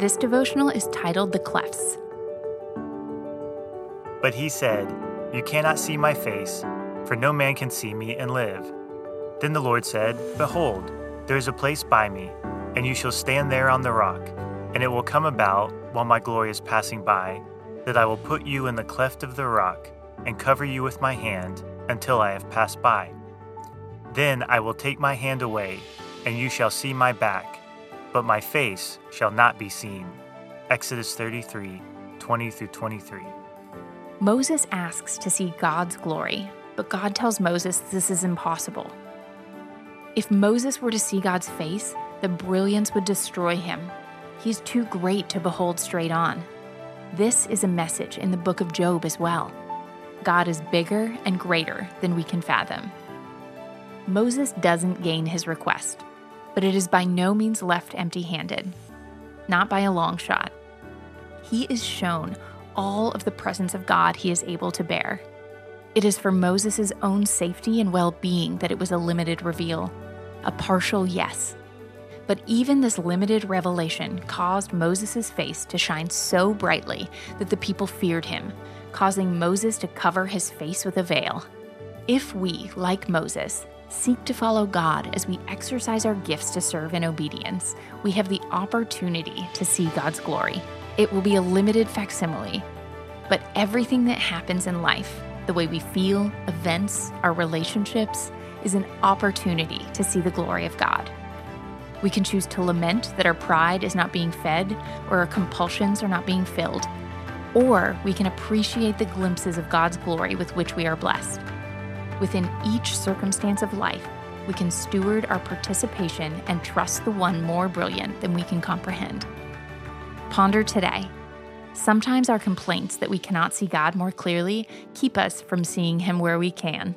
This devotional is titled The Clefts. But he said, You cannot see my face, for no man can see me and live. Then the Lord said, Behold, there is a place by me, and you shall stand there on the rock. And it will come about, while my glory is passing by, that I will put you in the cleft of the rock, and cover you with my hand until I have passed by. Then I will take my hand away, and you shall see my back, but my face shall not be seen. Exodus 33 20 through 23. Moses asks to see God's glory, but God tells Moses this is impossible. If Moses were to see God's face, the brilliance would destroy him. He's too great to behold straight on. This is a message in the book of Job as well. God is bigger and greater than we can fathom. Moses doesn't gain his request, but it is by no means left empty handed, not by a long shot. He is shown all of the presence of God he is able to bear. It is for Moses' own safety and well being that it was a limited reveal, a partial yes. But even this limited revelation caused Moses' face to shine so brightly that the people feared him, causing Moses to cover his face with a veil. If we, like Moses, seek to follow God as we exercise our gifts to serve in obedience, we have the opportunity to see God's glory. It will be a limited facsimile, but everything that happens in life, the way we feel, events, our relationships, is an opportunity to see the glory of God. We can choose to lament that our pride is not being fed or our compulsions are not being filled. Or we can appreciate the glimpses of God's glory with which we are blessed. Within each circumstance of life, we can steward our participation and trust the one more brilliant than we can comprehend. Ponder today. Sometimes our complaints that we cannot see God more clearly keep us from seeing Him where we can.